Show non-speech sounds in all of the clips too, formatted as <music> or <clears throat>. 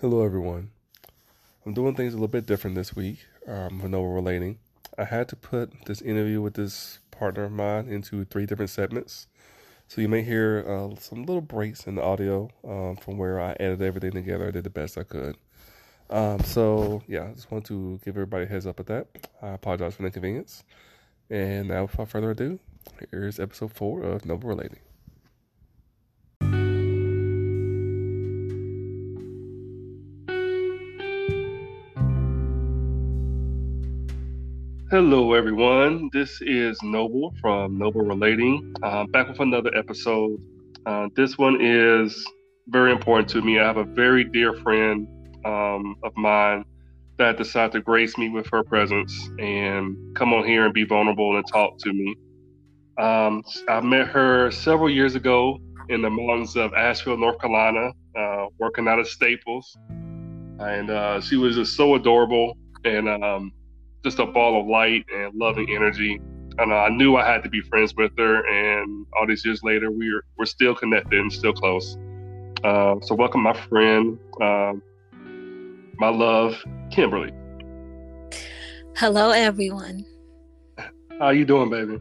Hello, everyone. I'm doing things a little bit different this week um, for Noble Relating. I had to put this interview with this partner of mine into three different segments. So you may hear uh, some little breaks in the audio um, from where I edited everything together. I did the best I could. Um, so, yeah, I just want to give everybody a heads up at that. I apologize for the inconvenience. And now, without further ado, here's episode four of Noble Relating. Hello, everyone. This is Noble from Noble Relating, uh, back with another episode. Uh, this one is very important to me. I have a very dear friend um, of mine that decided to grace me with her presence and come on here and be vulnerable and talk to me. Um, I met her several years ago in the mountains of Asheville, North Carolina, uh, working out of Staples. And uh, she was just so adorable. And um, just a ball of light and loving energy. And I knew I had to be friends with her. And all these years later, we're we're still connected and still close. Uh, so welcome my friend, uh, my love, Kimberly. Hello, everyone. How you doing, baby?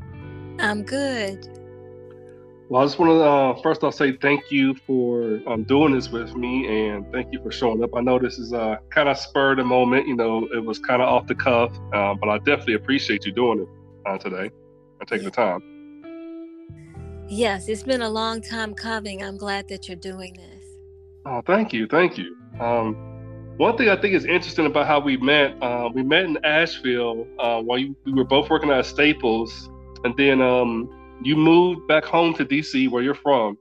I'm good. Well, I just want to uh, first I'll say thank you for um, doing this with me, and thank you for showing up. I know this is uh, kind of spurred a moment. You know, it was kind of off the cuff, uh, but I definitely appreciate you doing it uh, today and taking the time. Yes, it's been a long time coming. I'm glad that you're doing this. Oh, thank you, thank you. Um, one thing I think is interesting about how we met, uh, we met in Asheville uh, while you, we were both working at Staples, and then um, you moved back home to DC, where you're from,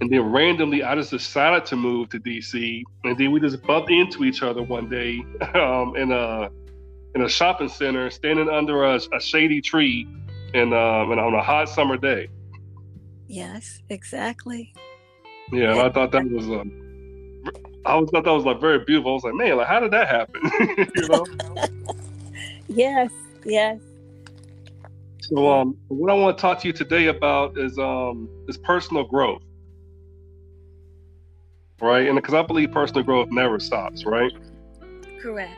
and then randomly I just decided to move to DC, and then we just bumped into each other one day <laughs> um, in a in a shopping center, standing under a, a shady tree, and, um, and on a hot summer day. Yes, exactly. Yeah, and I thought that was um, I was thought that was like very beautiful. I was like, man, like how did that happen? <laughs> you know? <laughs> yes, yes. So um, what I want to talk to you today about is um is personal growth, right? And because I believe personal growth never stops, right? Correct.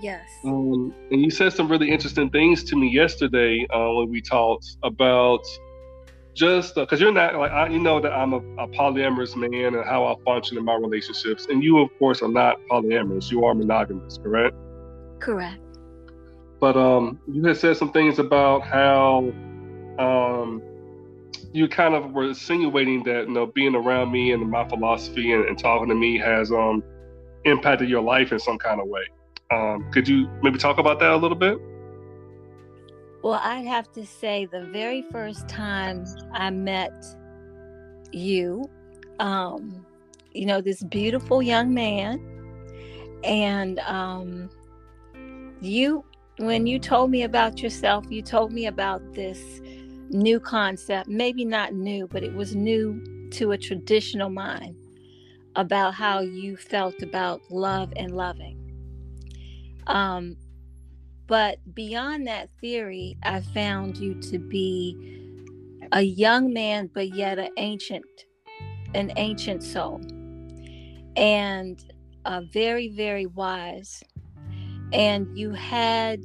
Yes. Um, and you said some really interesting things to me yesterday uh, when we talked about just because uh, you're not like I, you know that I'm a, a, polyamorous man and how I function in my relationships, and you of course are not polyamorous. You are monogamous, correct? Correct. But um, you had said some things about how um, you kind of were insinuating that you know being around me and my philosophy and, and talking to me has um, impacted your life in some kind of way. Um, could you maybe talk about that a little bit? Well, I'd have to say the very first time I met you, um, you know, this beautiful young man, and um, you when you told me about yourself, you told me about this new concept, maybe not new, but it was new to a traditional mind about how you felt about love and loving. Um, but beyond that theory, I found you to be a young man, but yet an ancient, an ancient soul, and uh, very, very wise and you had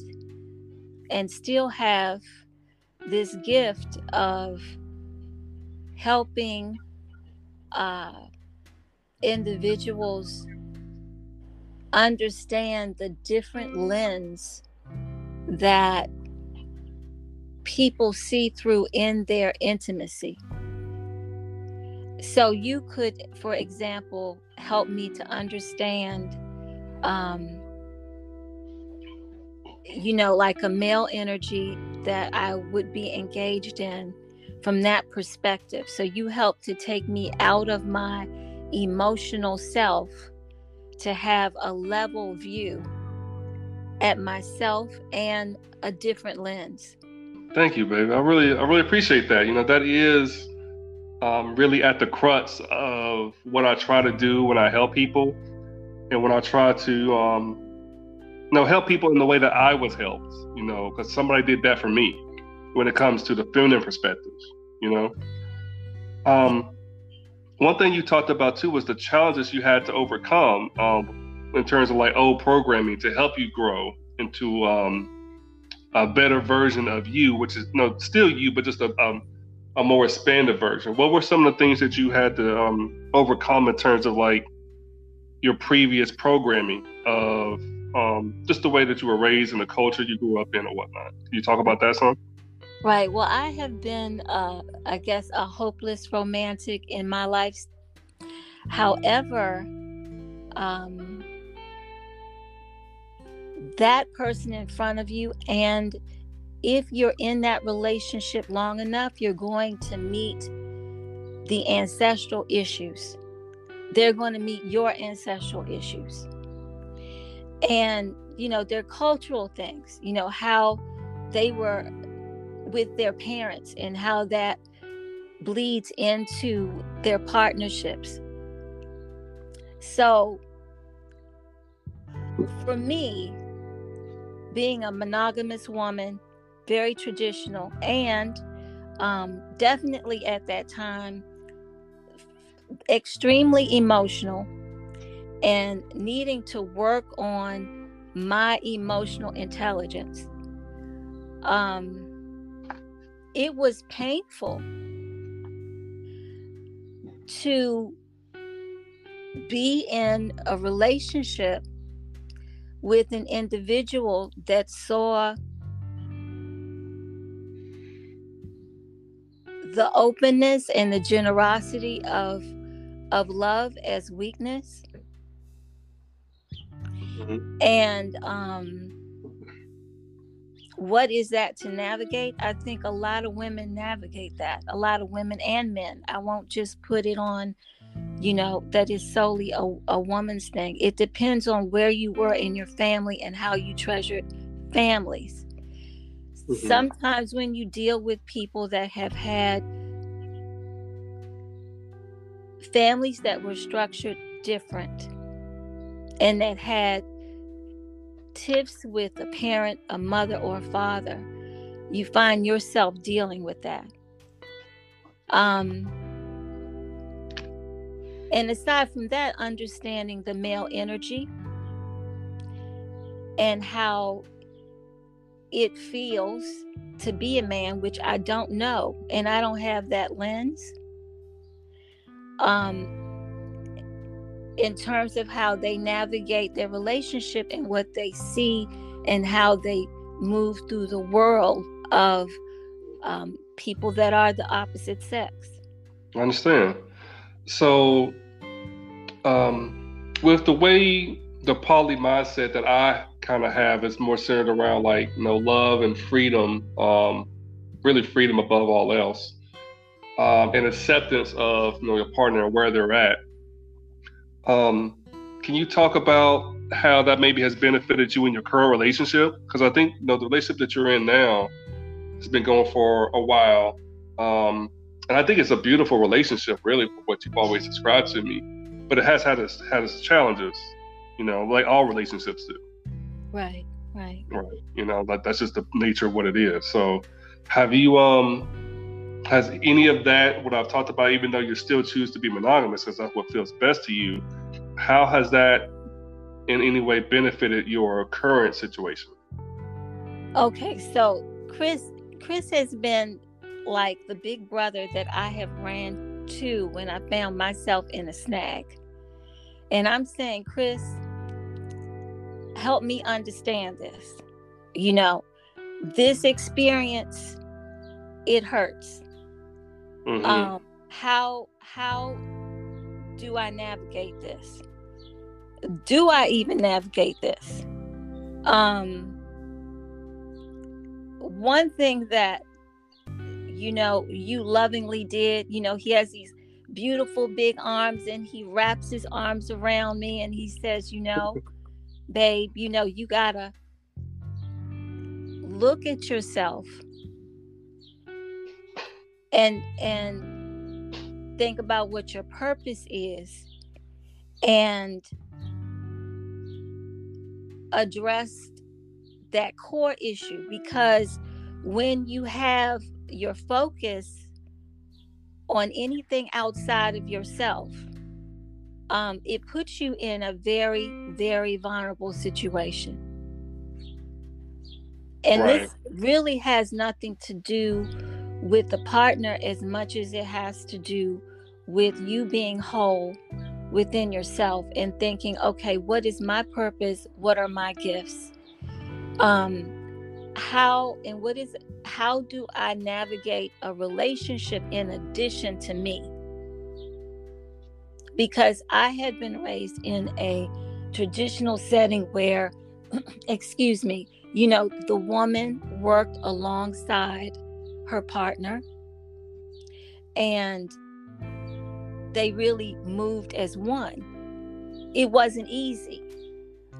and still have this gift of helping uh, individuals understand the different lens that people see through in their intimacy. So you could, for example, help me to understand um, you know, like a male energy that I would be engaged in from that perspective. So you help to take me out of my emotional self to have a level view at myself and a different lens. Thank you, baby. I really, I really appreciate that. You know, that is um, really at the crux of what I try to do when I help people, and when I try to um, you know, help people in the way that I was helped, you know, because somebody did that for me when it comes to the feminine perspective, you know. Um, one thing you talked about too was the challenges you had to overcome um, in terms of like old programming to help you grow into um, a better version of you, which is no still you, but just a um, a more expanded version. What were some of the things that you had to um, overcome in terms of like your previous programming of um, just the way that you were raised and the culture you grew up in and whatnot? Can you talk about that some? Right. Well, I have been, uh, I guess, a hopeless romantic in my life. However, um, that person in front of you and if you're in that relationship long enough, you're going to meet the ancestral issues. They're going to meet your ancestral issues. And, you know, they're cultural things, you know, how they were with their parents and how that bleeds into their partnerships. So, for me, being a monogamous woman, very traditional, and um, definitely at that time extremely emotional and needing to work on my emotional intelligence. Um, it was painful to be in a relationship with an individual that saw the openness and the generosity of of love as weakness mm-hmm. and um what is that to navigate i think a lot of women navigate that a lot of women and men i won't just put it on you know that is solely a, a woman's thing it depends on where you were in your family and how you treasured families Mm-hmm. Sometimes when you deal with people that have had families that were structured different and that had tiffs with a parent, a mother, or a father, you find yourself dealing with that. Um, and aside from that, understanding the male energy and how it feels to be a man, which I don't know, and I don't have that lens. Um, in terms of how they navigate their relationship and what they see and how they move through the world of um, people that are the opposite sex. I understand. So, um, with the way the poly mindset that I kind of have is more centered around like you know love and freedom, um, really freedom above all else, um, and acceptance of you know your partner and where they're at. Um, can you talk about how that maybe has benefited you in your current relationship? Because I think you know the relationship that you're in now has been going for a while, um, and I think it's a beautiful relationship, really, for what you've always described to me. But it has had its had its challenges, you know, like all relationships do. Right, right. Right. You know, that that's just the nature of what it is. So have you um has any of that what I've talked about, even though you still choose to be monogamous because that's what feels best to you, how has that in any way benefited your current situation? Okay, so Chris Chris has been like the big brother that I have ran to when I found myself in a snag. And I'm saying, Chris, help me understand this. You know, this experience, it hurts. Mm-hmm. Um, how how do I navigate this? Do I even navigate this? Um, one thing that you know you lovingly did, you know, he has these beautiful big arms and he wraps his arms around me and he says, you know, babe, you know, you gotta look at yourself and and think about what your purpose is and address that core issue because when you have your focus on anything outside of yourself, um, it puts you in a very, very vulnerable situation. And right. this really has nothing to do with the partner as much as it has to do with you being whole within yourself and thinking, okay, what is my purpose? What are my gifts? Um, how and what is how do I navigate a relationship in addition to me? Because I had been raised in a traditional setting where, <clears throat> excuse me, you know, the woman worked alongside her partner and they really moved as one. It wasn't easy,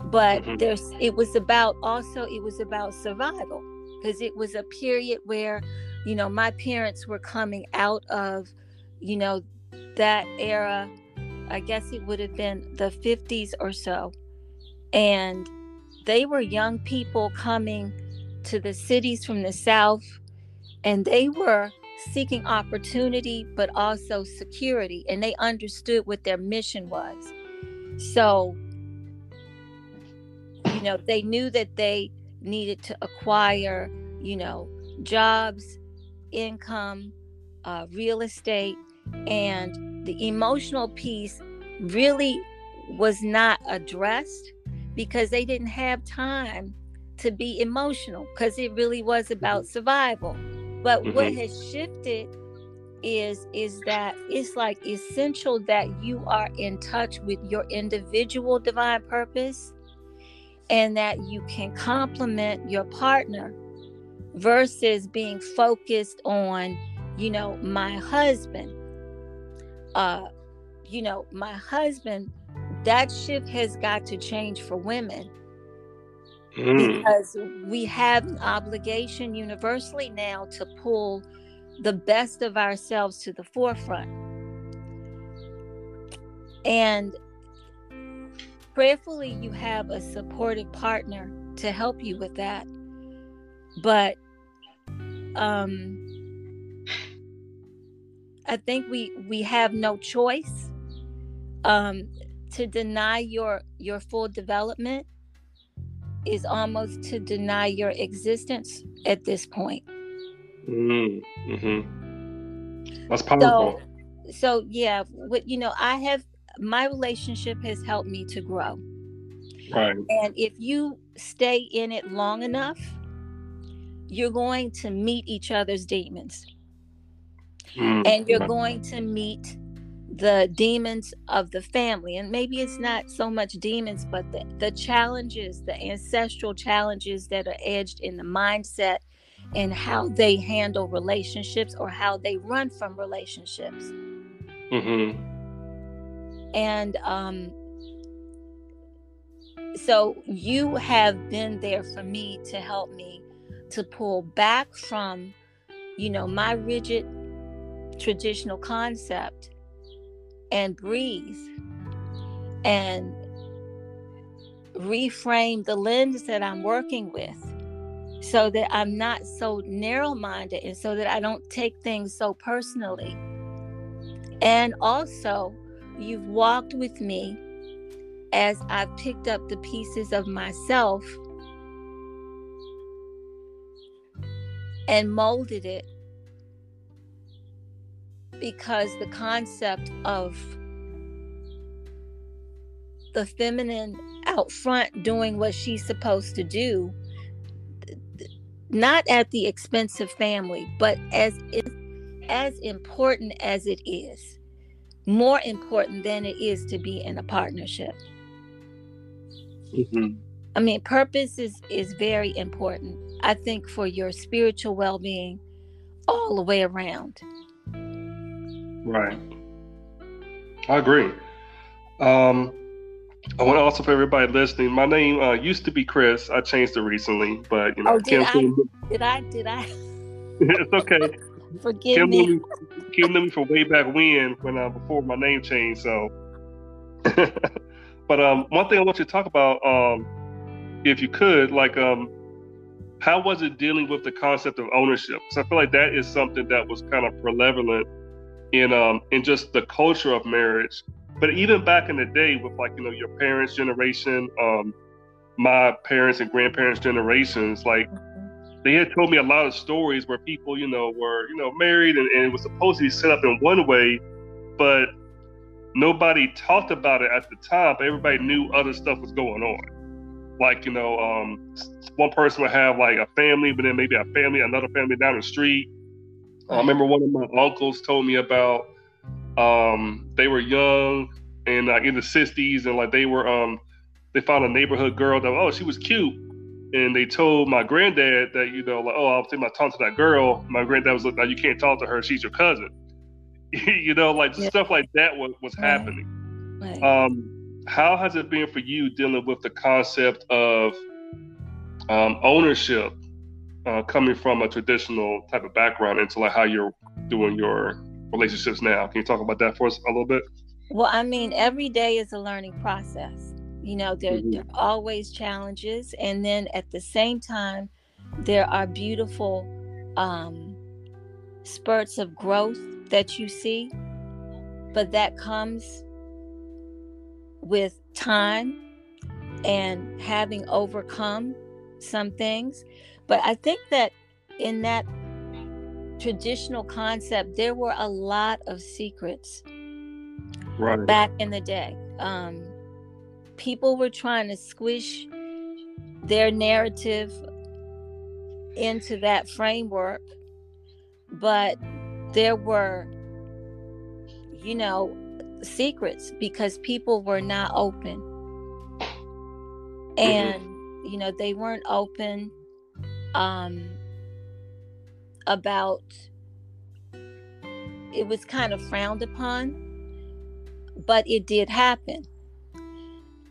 but mm-hmm. there's it was about also it was about survival because it was a period where, you know, my parents were coming out of, you know, that era. I guess it would have been the 50s or so. And they were young people coming to the cities from the South, and they were seeking opportunity, but also security. And they understood what their mission was. So, you know, they knew that they needed to acquire, you know, jobs, income, uh, real estate, and the emotional piece really was not addressed because they didn't have time to be emotional because it really was about mm-hmm. survival. But mm-hmm. what has shifted is is that it's like essential that you are in touch with your individual divine purpose and that you can complement your partner versus being focused on you know my husband uh you know my husband that shift has got to change for women mm. because we have an obligation universally now to pull the best of ourselves to the forefront. And prayerfully, you have a supportive partner to help you with that. But um, I think we we have no choice um, to deny your your full development is almost to deny your existence at this point. Mm-hmm. mm-hmm. That's powerful. So, so yeah, what you know, I have my relationship has helped me to grow. Right. And if you stay in it long enough, you're going to meet each other's demons. Mm-hmm. And you're going to meet the demons of the family and maybe it's not so much demons but the, the challenges the ancestral challenges that are edged in the mindset and how they handle relationships or how they run from relationships mm-hmm. and um so you have been there for me to help me to pull back from you know my rigid traditional concept and breathe and reframe the lens that I'm working with so that I'm not so narrow minded and so that I don't take things so personally. And also, you've walked with me as I've picked up the pieces of myself and molded it because the concept of the feminine out front doing what she's supposed to do not at the expense of family but as as important as it is more important than it is to be in a partnership mm-hmm. i mean purpose is is very important i think for your spiritual well-being all the way around Right. I agree. Um, I want to also for everybody listening. My name uh, used to be Chris. I changed it recently, but you know, oh, did, Kim I, did I? Did I? <laughs> it's okay. <laughs> Forgive Kim me. Knew. Kim knew me from way back when, when uh, before my name changed. So, <laughs> but um, one thing I want you to talk about, um, if you could, like, um, how was it dealing with the concept of ownership? Because I feel like that is something that was kind of prevalent in um in just the culture of marriage. But even back in the day, with like you know your parents' generation, um, my parents and grandparents' generations, like mm-hmm. they had told me a lot of stories where people, you know, were you know married and, and it was supposed to be set up in one way, but nobody talked about it at the time. But everybody knew other stuff was going on. Like you know, um, one person would have like a family, but then maybe a family, another family down the street I remember one of my uncles told me about um, they were young and like in the '60s, and like they were um, they found a neighborhood girl that oh she was cute, and they told my granddad that you know like oh I'll take my talk to that girl. My granddad was like no, you can't talk to her, she's your cousin. <laughs> you know like yeah. stuff like that was was right. happening. Right. Um, how has it been for you dealing with the concept of um, ownership uh, coming from a traditional type of background into like how you're doing your relationships now. Can you talk about that for us a little bit? Well, I mean, every day is a learning process. You know, there, mm-hmm. there are always challenges, and then at the same time, there are beautiful um, spurts of growth that you see, but that comes with time and having overcome some things. But I think that in that traditional concept, there were a lot of secrets right. back in the day. Um, people were trying to squish their narrative into that framework, but there were, you know, secrets because people were not open. Mm-hmm. And, mm-hmm. you know, they weren't open um, about it was kind of frowned upon, but it did happen.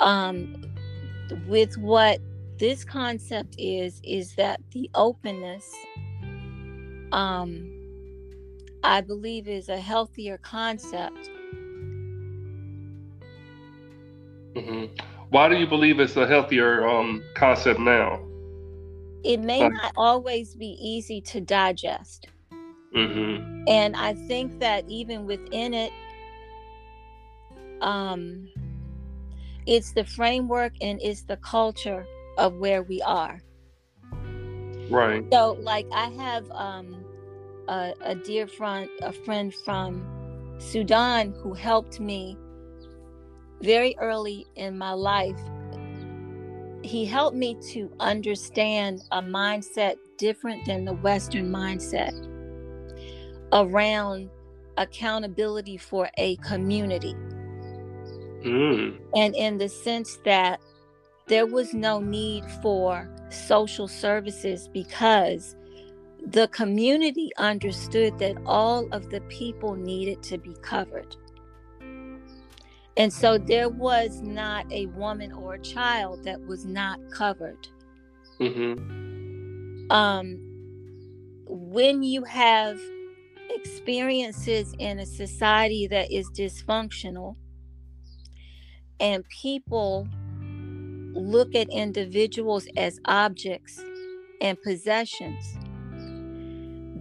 Um, with what this concept is, is that the openness, um, I believe, is a healthier concept. Mm-hmm. Why do you believe it's a healthier um, concept now? It may not always be easy to digest. Mm-hmm. And I think that even within it, um, it's the framework and it's the culture of where we are. Right. So, like, I have um, a, a dear friend, a friend from Sudan who helped me very early in my life he helped me to understand a mindset different than the Western mindset around accountability for a community. Mm. And in the sense that there was no need for social services because the community understood that all of the people needed to be covered. And so there was not a woman or a child that was not covered. Mm-hmm. Um, when you have experiences in a society that is dysfunctional and people look at individuals as objects and possessions,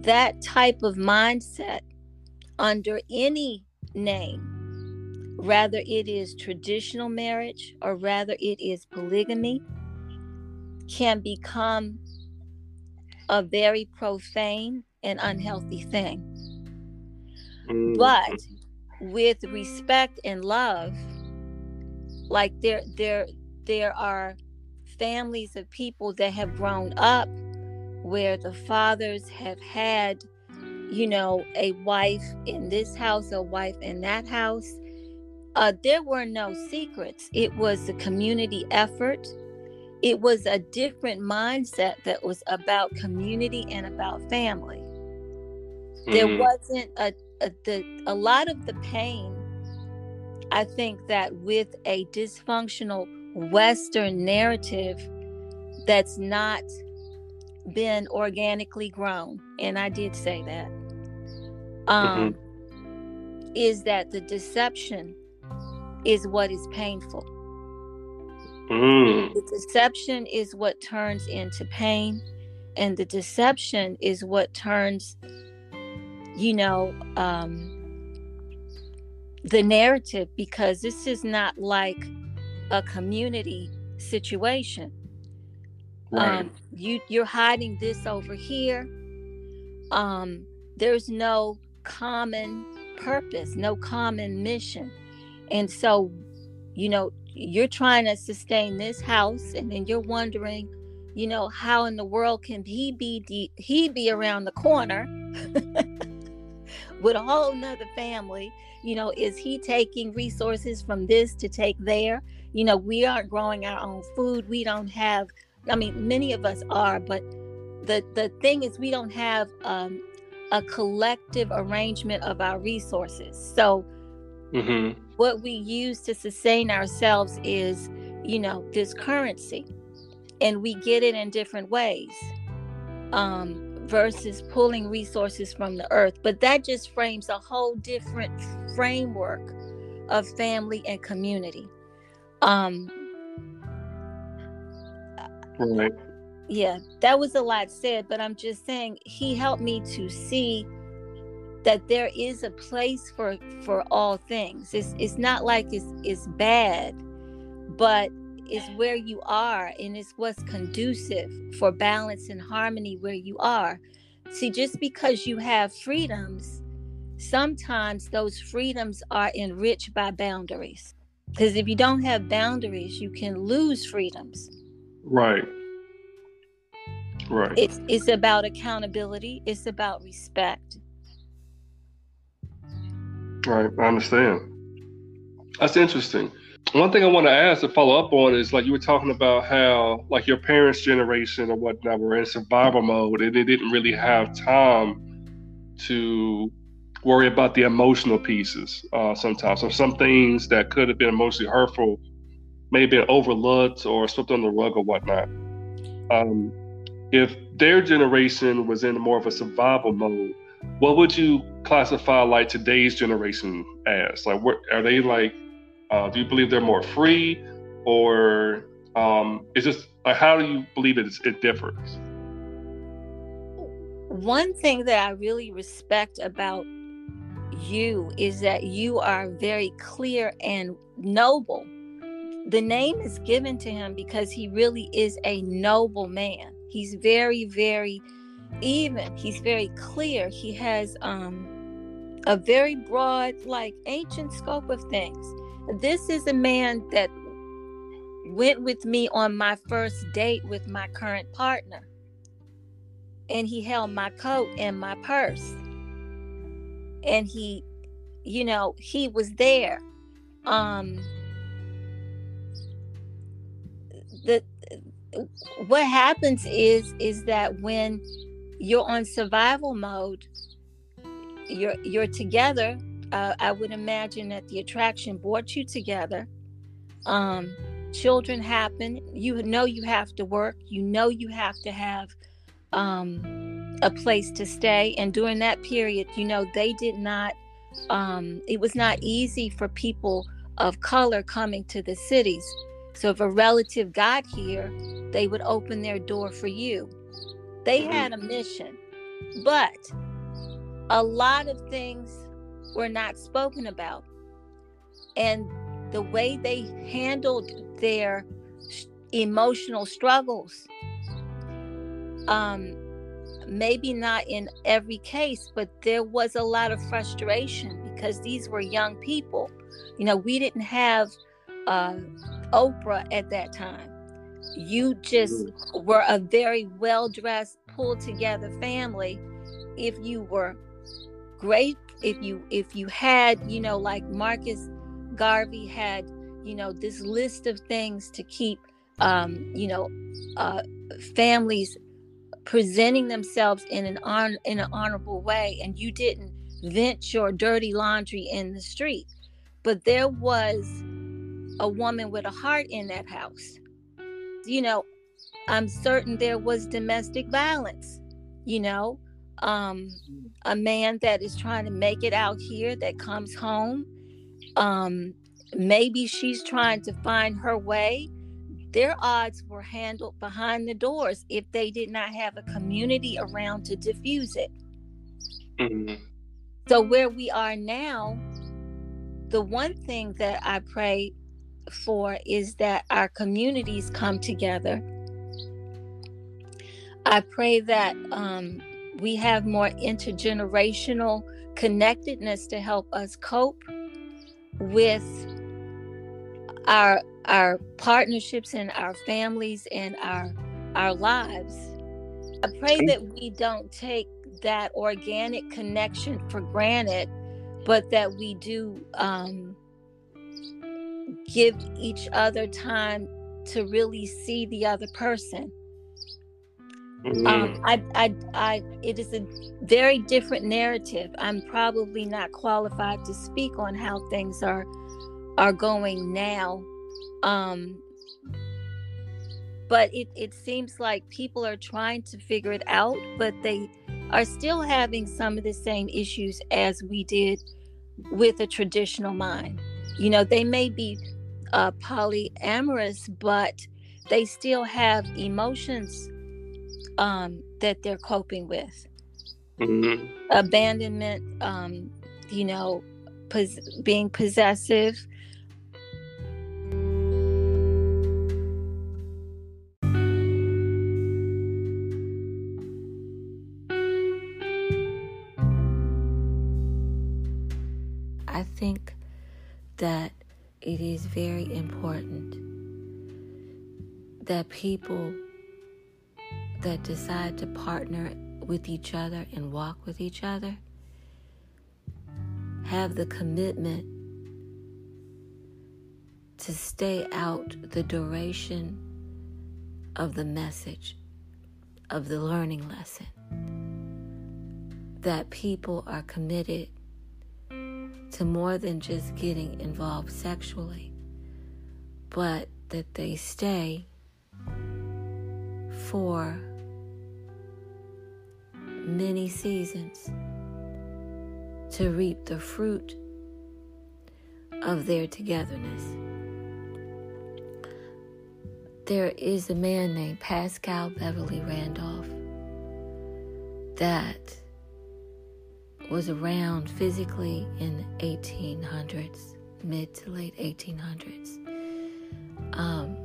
that type of mindset under any name rather it is traditional marriage or rather it is polygamy, can become a very profane and unhealthy thing. Mm-hmm. But with respect and love, like there there there are families of people that have grown up where the fathers have had you know a wife in this house a wife in that house uh, there were no secrets. It was a community effort. It was a different mindset that was about community and about family. Mm-hmm. There wasn't a, a the a lot of the pain. I think that with a dysfunctional Western narrative that's not been organically grown, and I did say that, um, mm-hmm. is that the deception is what is painful. Mm. The deception is what turns into pain, and the deception is what turns, you know, um, the narrative because this is not like a community situation. Right. Um, you you're hiding this over here. Um, there's no common purpose, no common mission, and so, you know, you're trying to sustain this house, and then you're wondering, you know, how in the world can he be de- he be around the corner <laughs> with a whole nother family? You know, is he taking resources from this to take there? You know, we aren't growing our own food. We don't have I mean, many of us are, but the the thing is, we don't have um, a collective arrangement of our resources. So, mm-hmm. What we use to sustain ourselves is, you know, this currency, and we get it in different ways. Um, versus pulling resources from the earth. But that just frames a whole different framework of family and community. Um, Right. yeah, that was a lot said, but I'm just saying he helped me to see that there is a place for for all things. It's it's not like it's it's bad, but it's where you are and it's what's conducive for balance and harmony where you are. See, just because you have freedoms, sometimes those freedoms are enriched by boundaries. Because if you don't have boundaries, you can lose freedoms. Right. Right. It's it's about accountability. It's about respect. Right. I understand. That's interesting. One thing I want to ask to follow up on is like you were talking about how like your parents' generation or whatnot were in survival mode and they didn't really have time to worry about the emotional pieces uh, sometimes. So some things that could have been emotionally hurtful may have been overlooked or swept under the rug or whatnot. Um, if their generation was in more of a survival mode, what would you classify like today's generation as? Like, what are they like? Uh, do you believe they're more free, or um, it's just like how do you believe it, it differs? One thing that I really respect about you is that you are very clear and noble. The name is given to him because he really is a noble man. He's very, very even. He's very clear. He has um, a very broad, like ancient scope of things. This is a man that went with me on my first date with my current partner. And he held my coat and my purse. And he, you know, he was there. Um the what happens is is that when you're on survival mode. You're you're together. Uh, i would imagine that the attraction brought you together. Um, children happen. You know you have to work. You know you have to have um, a place to stay. And during that period you know they did not um, it was not easy for people of color coming to the cities. So if a relative got here they would open their door for you. They had a mission, but a lot of things were not spoken about. And the way they handled their emotional struggles, um, maybe not in every case, but there was a lot of frustration because these were young people. You know, we didn't have uh, Oprah at that time you just were a very well dressed, pulled together family. If you were great, if you if you had, you know, like Marcus Garvey had, you know, this list of things to keep, um, you know, uh, families presenting themselves in an on in an honorable way, and you didn't vent your dirty laundry in the street, but there was a woman with a heart in that house you know, I'm certain there was domestic violence, you know, um, a man that is trying to make it out here that comes home. Um, maybe she's trying to find her way. Their odds were handled behind the doors if they did not have a community around to diffuse it. Mm-hmm. So, where we are now, the one thing that I pray for is that our communities come together. I pray that um, we have more intergenerational connectedness to help us cope with our our partnerships and our families and our our lives. I pray that we don't take that organic connection for granted, but that we do um, give each other time to really see the other person. Mm-hmm. Um, I, I, I, it is a very different narrative. I'm probably not qualified to speak on how things are are going now. Um, but it, it seems like people are trying to figure it out, but they are still having some of the same issues as we did with a traditional mind. You know, they may be uh, polyamorous, but they still have emotions um, that they're coping with. Mm-hmm. Abandonment, um, you know, pos- being possessive. I think that it is very important that people that decide to partner with each other and walk with each other have the commitment to stay out the duration of the message, of the learning lesson. That people are committed to more than just getting involved sexually, but that they stay for many seasons to reap the fruit of their togetherness. There is a man named Paschal Beverly Randolph that was around physically in the 1800s, mid to late 1800s. Um,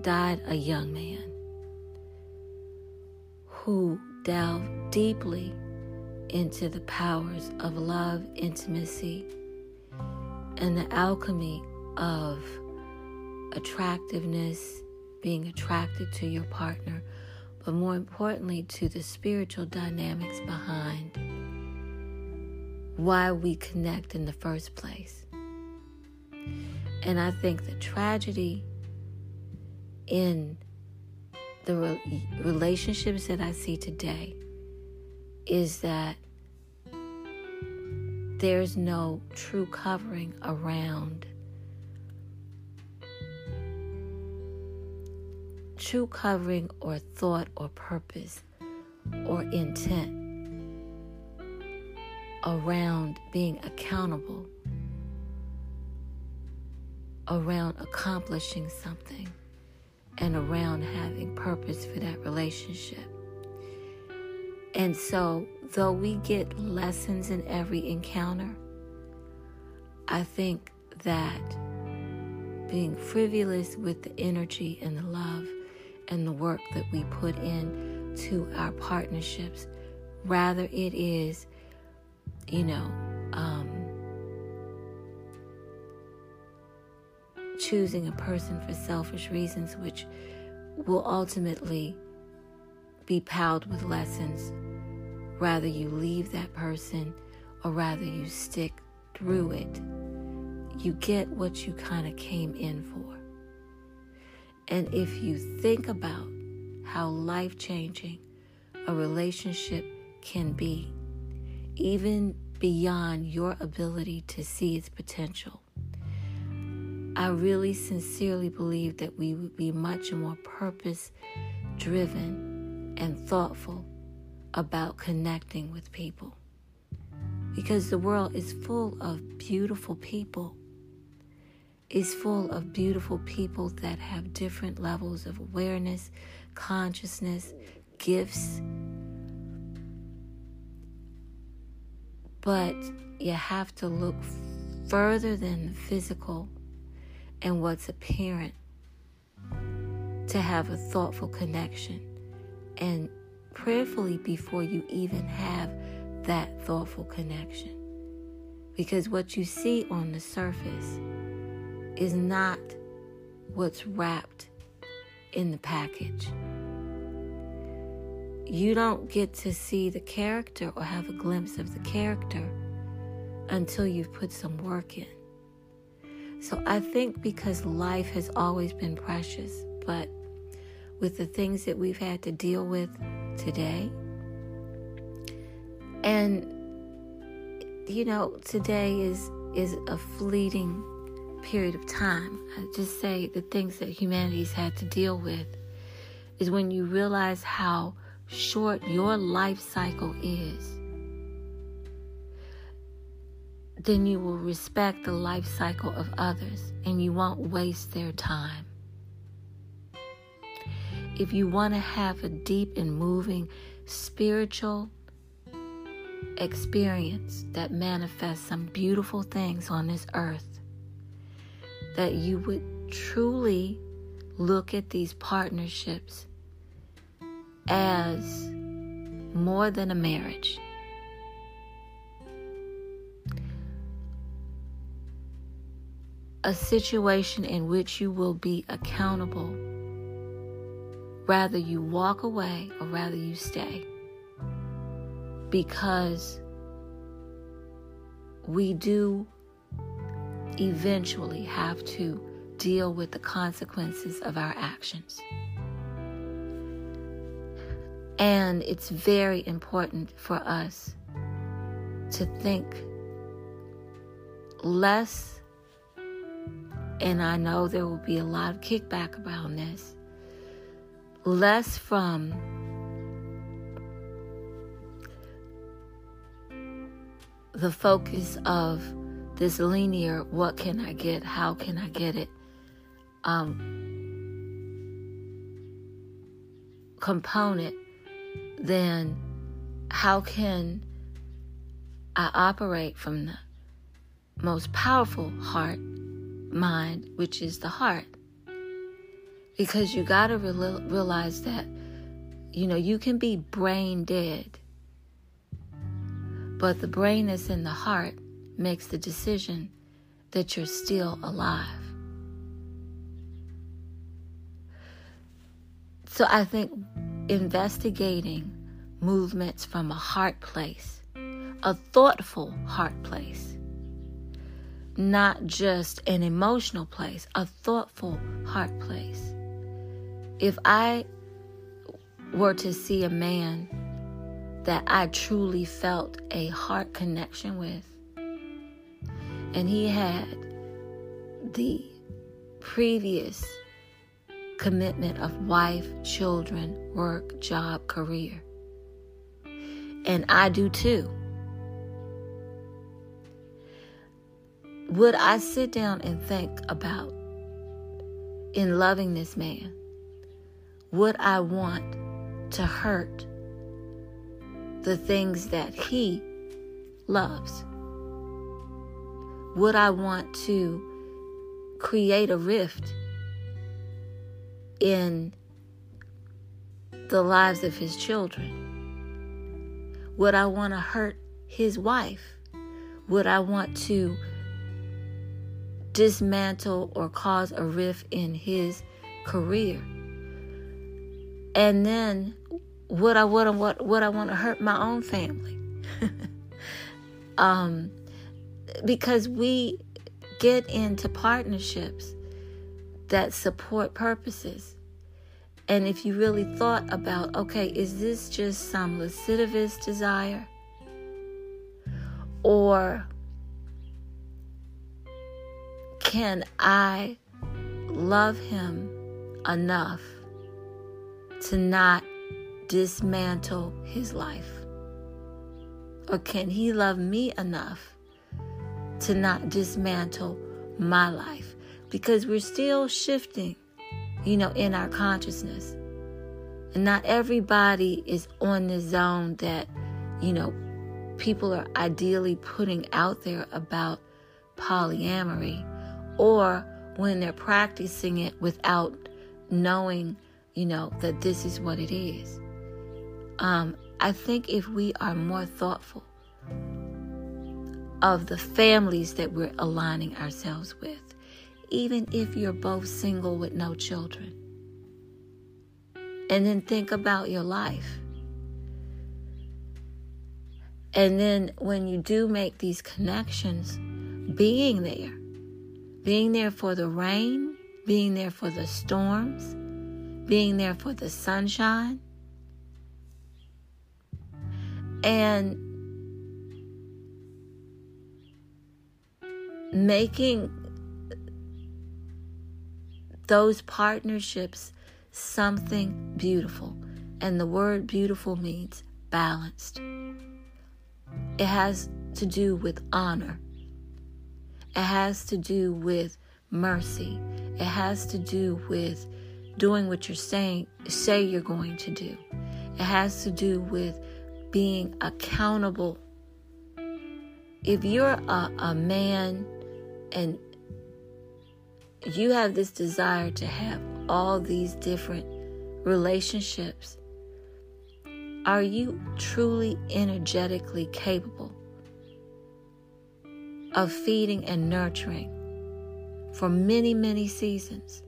died a young man who delved deeply into the powers of love, intimacy, and the alchemy of attractiveness, being attracted to your partner, but more importantly, to the spiritual dynamics behind why we connect in the first place. And I think the tragedy in the re- relationships that I see today is that there's no true covering around true covering or thought or purpose or intent around being accountable, around accomplishing something, and around having purpose for that relationship. And so, though we get lessons in every encounter, I think that being frivolous with the energy and the love and the work that we put in to our partnerships, rather it is you know, um, choosing a person for selfish reasons, which will ultimately be piled with lessons. Rather, you leave that person or rather, you stick through it. You get what you kind of came in for. And if you think about how life changing a relationship can be, even beyond your ability to see its potential. I really sincerely believe that we would be much more purpose driven and thoughtful about connecting with people. Because the world is full of beautiful people. Is full of beautiful people that have different levels of awareness, consciousness, gifts, but you have to look further than the physical and what's apparent to have a thoughtful connection and prayerfully before you even have that thoughtful connection. Because what you see on the surface is not what's wrapped in the package. You don't get to see the character or have a glimpse of the character until you've put some work in. So I think because life has always been precious, but with the things that we've had to deal with today, and you know, today is is a fleeting period of time. I just say the things that humanity's had to deal with is when you realize how short your life cycle is, then you will respect the life cycle of others and you won't waste their time. If you want to have a deep and moving spiritual experience that manifests some beautiful things on this earth, that you would truly look at these partnerships as more than a marriage. A situation in which you will be accountable, rather you walk away or rather you stay. Because we do eventually have to deal with the consequences of our actions. And it's very important for us to think less, and I know there will be a lot of kickback around this, less from the focus of this linear what can I get, how can I get it um, component then how can I operate from the most powerful heart mind, which is the heart? Because you got to realize that, you know, you can be brain dead, but the brain that's in the heart makes the decision that you're still alive. So I think investigating movements from a heart place, a thoughtful heart place, not just an emotional place, a thoughtful heart place. If I were to see a man that I truly felt a heart connection with, and he had the previous commitment of wife, children, work, job, career. And I do too. Would I sit down and think about in loving this man? Would I want to hurt the things that he loves? Would I want to create a rift in the lives of his children? Would I want to hurt his wife? Would I want to dismantle or cause a rift in his career? And then would I would I what would I want to hurt my own family? <laughs> um because we get into partnerships that support purposes. And if you really thought about, okay, is this just some lascivious desire? Or can I love him enough to not dismantle his life? Or can he love me enough to not dismantle my life? Because we're still shifting, you know, in our consciousness. And not everybody is on the zone that, you know, people are ideally putting out there about polyamory or when they're practicing it without knowing, you know, that this is what it is. Um, I think if we are more thoughtful of the families that we're aligning ourselves with, even if you're both single with no children, and then think about your life. And then when you do make these connections, being there, being there for the rain, being there for the storms, being there for the sunshine, and making those partnerships something beautiful. And the word beautiful means balanced. It has to do with honor. It has to do with mercy. It has to do with doing what you're saying say you're going to do. It has to do with being accountable. If you're a, a man and you have this desire to have all these different relationships, are you truly energetically capable of feeding and nurturing for many, many seasons?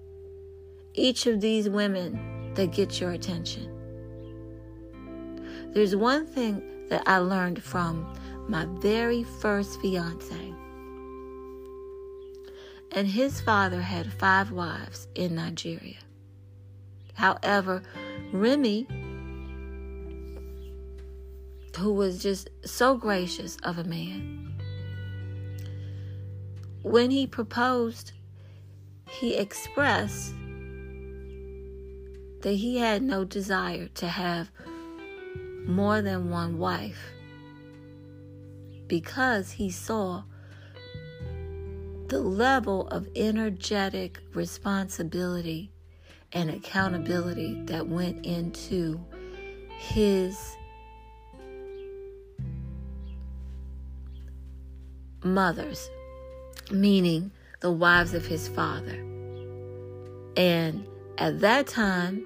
Each of these women that get your attention. There's one thing that I learned from my very first fiance and his father had five wives in Nigeria. However, Remy, who was just so gracious of a man, when he proposed, he expressed that he had no desire to have more than one wife because he saw the level of energetic responsibility and accountability that went into his mothers, meaning the wives of his father. And at that time,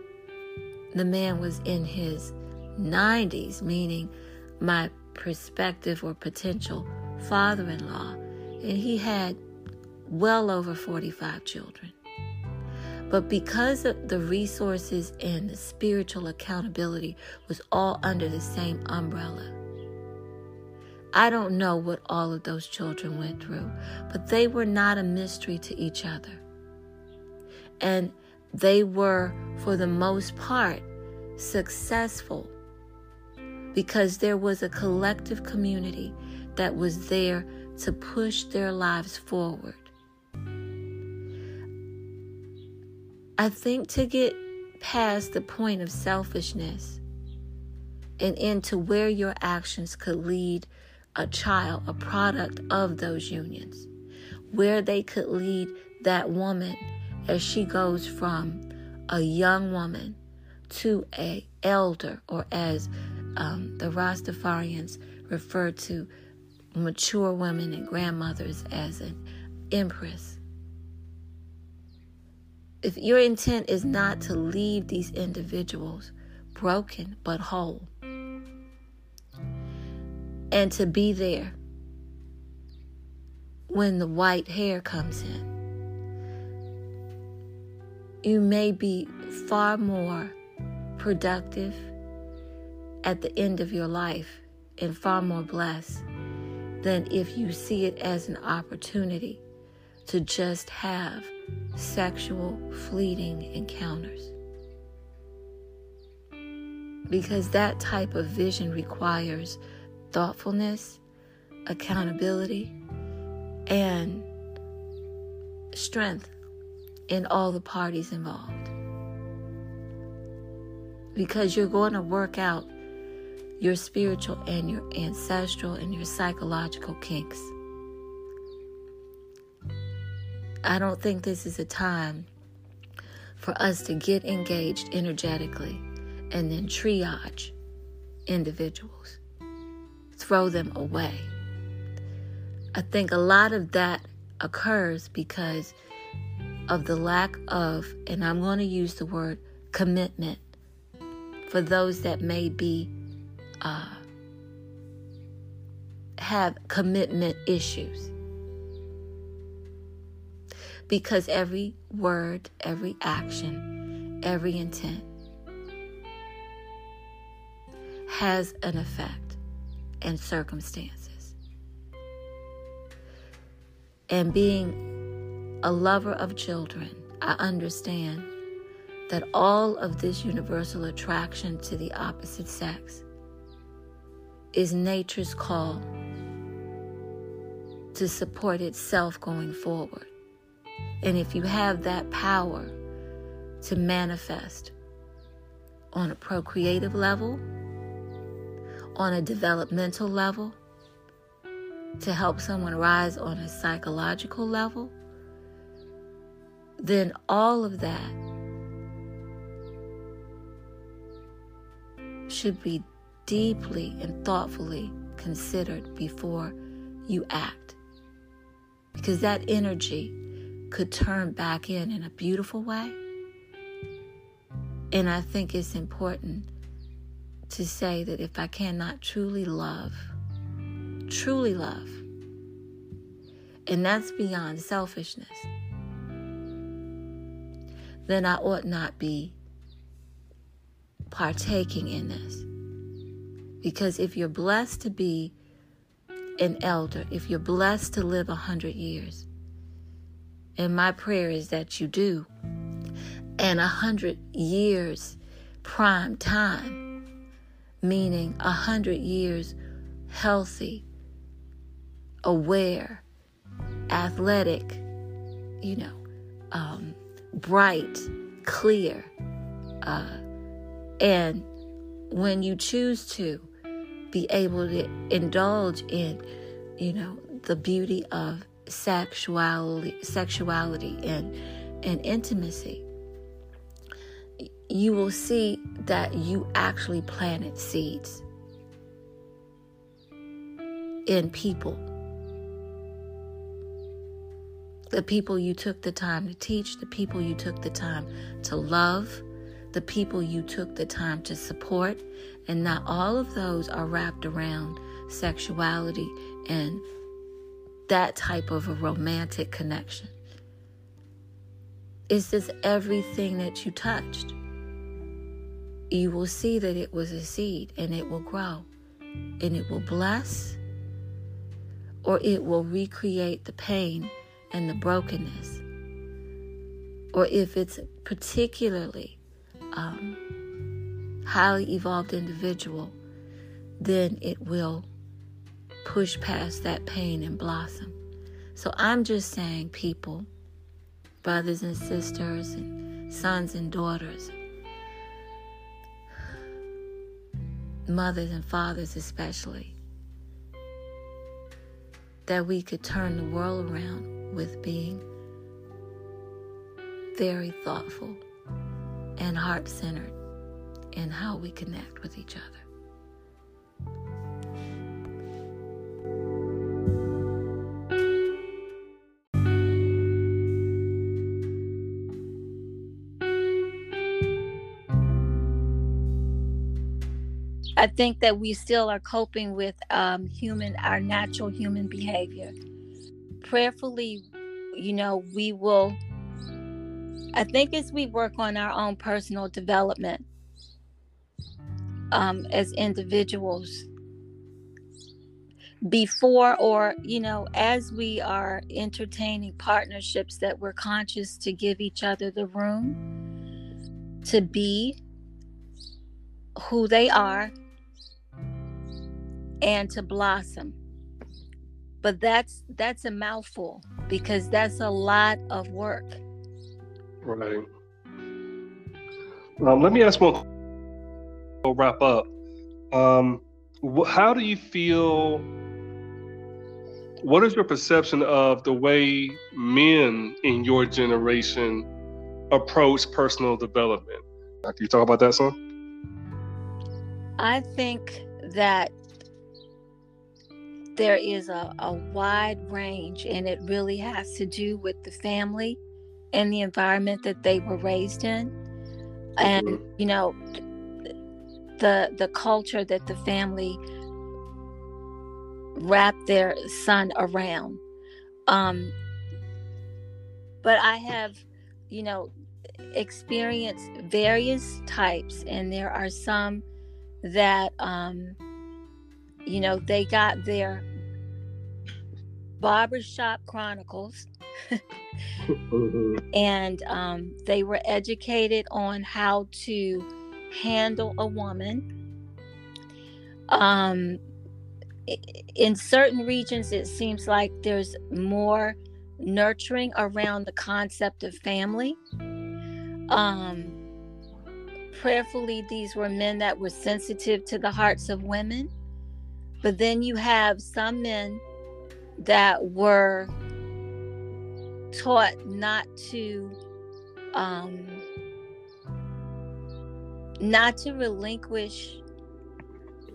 the man was in his 90s, meaning my prospective or potential father in law, and he had well over 45 children. But because of the resources and the spiritual accountability was all under the same umbrella, I don't know what all of those children went through, but they were not a mystery to each other. And they were, for the most part, successful because there was a collective community that was there to push their lives forward. I think to get past the point of selfishness and into where your actions could lead a child, a product of those unions, where they could lead that woman as she goes from a young woman to a elder, or as um, the Rastafarians refer to mature women and grandmothers as an empress if your intent is not to leave these individuals broken but whole, and to be there when the white hair comes in, you may be far more productive at the end of your life and far more blessed than if you see it as an opportunity to just have sexual fleeting encounters. Because that type of vision requires thoughtfulness, accountability, and strength in all the parties involved. Because you're going to work out your spiritual and your ancestral and your psychological kinks. I don't think this is a time for us to get engaged energetically and then triage individuals, throw them away. I think a lot of that occurs because of the lack of, and I'm going to use the word commitment for those that may be uh, have commitment issues. Because every word, every action, every intent has an effect and circumstances. And being a lover of children, I understand that all of this universal attraction to the opposite sex is nature's call to support itself going forward. And if you have that power to manifest on a procreative level, on a developmental level, to help someone rise on a psychological level, then all of that should be deeply and thoughtfully considered before you act. Because that energy could turn back in in a beautiful way. And I think it's important to say that if I cannot truly love, truly love, and that's beyond selfishness, then I ought not be partaking in this. Because if you're blessed to be an elder, if you're blessed to live a hundred years, and my prayer is that you do, and a hundred years prime time, meaning a hundred years healthy, aware, athletic, you know, um, bright, clear, uh, and when you choose to be able to indulge in, you know, the beauty of sexuality, sexuality and and intimacy, you will see that you actually planted seeds in people. The people you took the time to teach, the people you took the time to love, the people you took the time to support, and not all of those are wrapped around sexuality and that type of a romantic connection. It's just everything that you touched. You will see that it was a seed and it will grow and it will bless or it will recreate the pain and the brokenness. Or if it's particularly um, highly evolved individual, then it will push past that pain and blossom. So I'm just saying, people, brothers and sisters, and sons and daughters, mothers and fathers especially, that we could turn the world around with being very thoughtful and heart centered in how we connect with each other. I think that we still are coping with um, human, our natural human behavior. Prayerfully, you know, we will I think as we work on our own personal development um, as individuals, before or, you know, as we are entertaining partnerships, that we're conscious to give each other the room to be who they are and to blossom but that's that's a mouthful because that's a lot of work Right. Um, let me ask one. We'll wrap up. Um, how do you feel? What is your perception of the way men in your generation approach personal development? Can you talk about that some? I think that there is a, a wide range, and it really has to do with the family and the environment that they were raised in, and mm-hmm. you know, the the culture that the family wrapped their son around. Um, but I have, you know, experienced various types, and there are some that, um, you know, they got their barbershop chronicles <laughs> and um, they were educated on how to handle a woman. Um, in certain regions, it seems like there's more nurturing around the concept of family. Um, prayerfully, these were men that were sensitive to the hearts of women. But then you have some men that were taught not to um, not to relinquish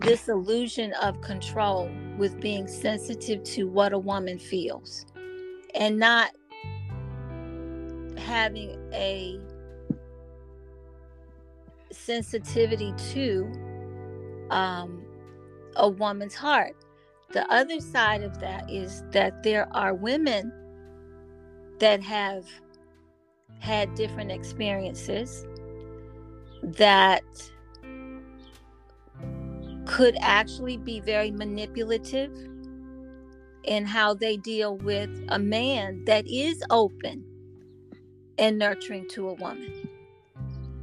this illusion of control with being sensitive to what a woman feels and not having a sensitivity to um, a woman's heart. The other side of that is that there are women that have had different experiences that could actually be very manipulative in how they deal with a man that is open and nurturing to a woman.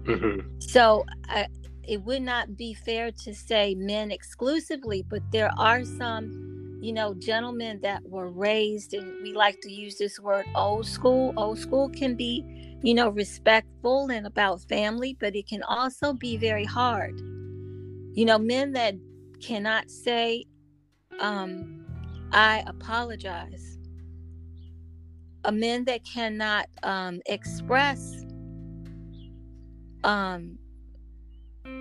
Mm-hmm. So I, it would not be fair to say men exclusively, but there are some, you know, gentlemen that were raised, and we like to use this word old school. Old school can be, you know, respectful and about family, but it can also be very hard. You know, men that cannot say, um, I apologize. A men that cannot um, express um,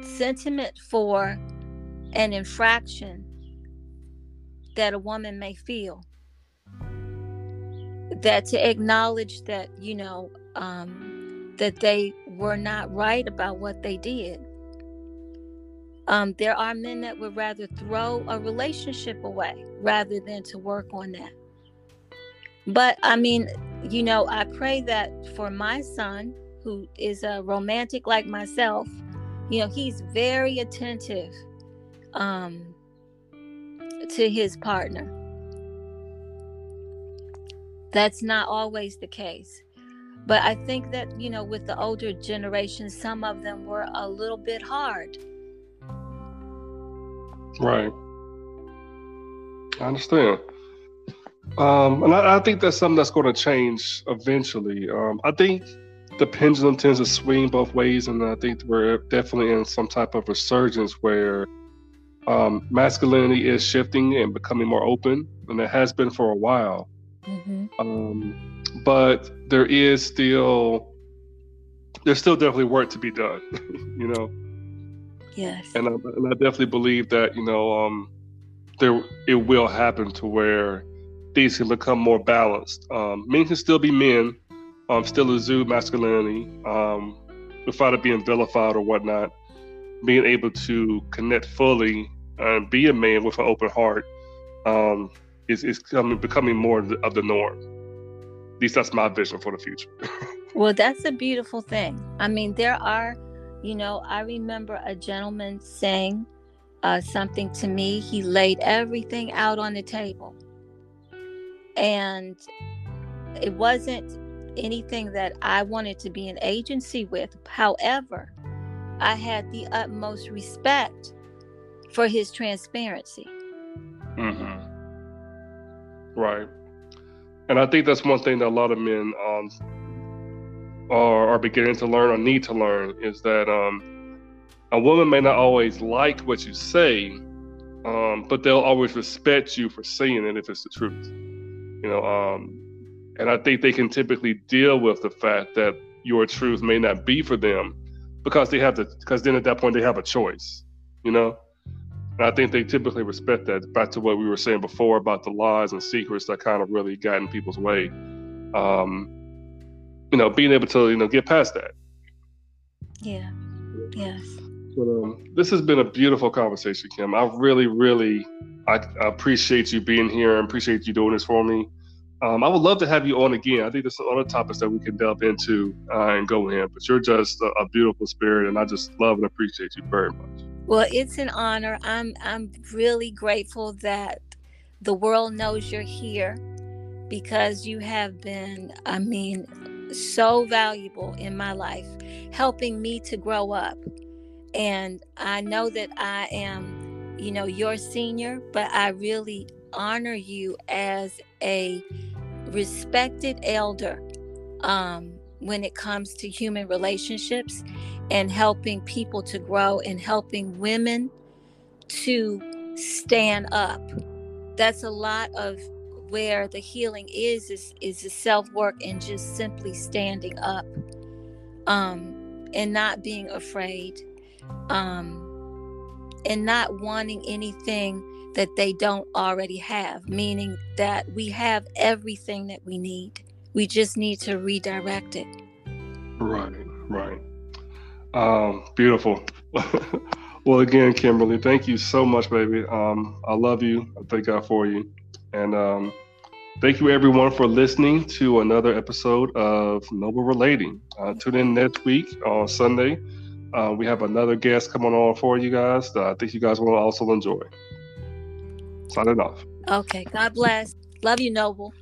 sentiment for an infraction that a woman may feel. That to acknowledge that, you know, um, that they were not right about what they did. Um, there are men that would rather throw a relationship away rather than to work on that. But I mean, you know, I pray that for my son, who is a romantic like myself, you know, he's very attentive um, to his partner. That's not always the case. But I think that, you know, with the older generation, some of them were a little bit hard Right. I understand. Um, and I, I, think that's something that's going to change eventually. Um, I think the pendulum tends to swing both ways, and I think we're definitely in some type of resurgence where um, masculinity is shifting and becoming more open, and it has been for a while. Mm-hmm. Um, but there is still there's still definitely work to be done, <laughs> you know. Yes. And I, and I definitely believe that you know um, there it will happen to where things can become more balanced. Um, men can still be men, um, still exude masculinity um, without it being vilified or whatnot. Being able to connect fully and be a man with an open heart um, is is coming, becoming more of the norm. At least that's my vision for the future. <laughs> well, that's a beautiful thing. I mean, there are you know, I remember a gentleman saying uh, something to me. He laid everything out on the table. And it wasn't anything that I wanted to be an agency with. However, I had the utmost respect for his transparency. Mm-hmm. Right. And I think that's one thing that a lot of men um, are, are beginning to learn or need to learn is that um, a woman may not always like what you say, um, but they'll always respect you for saying it if it's the truth. You know, um, and I think they can typically deal with the fact that your truth may not be for them because they have to. Because then at that point they have a choice. You know, And I think they typically respect that. Back to what we were saying before about the lies and secrets that kind of really got in people's way. Um, you know, being able to you know get past that. Yeah. Yes. But um, this has been a beautiful conversation, Kim. I really, really, I, I appreciate you being here and appreciate you doing this for me. Um, I would love to have you on again. I think there's other topics that we can delve into uh, and go in. But you're just a, a, beautiful spirit, and I just love and appreciate you very much. Well, it's an honor. I'm I'm really grateful that the world knows you're here because you have been, I mean, so valuable in my life, helping me to grow up. And I know that I am, you know, your senior, but I really honor you as a respected elder um, when it comes to human relationships and helping people to grow and helping women to stand up. That's a lot of where the healing is is is the self work and just simply standing up um and not being afraid um and not wanting anything that they don't already have meaning that we have everything that we need. We just need to redirect it. Right right. Um beautiful. <laughs> Well again kimberly thank you so much baby. Um i love you. I thank god for you and um, thank you, everyone, for listening to another episode of Noble Relating. Uh, tune in next week on Sunday. Uh, we have another guest coming on for you guys that I think you guys will also enjoy. Signing off. Okay. God bless. Love you, Noble.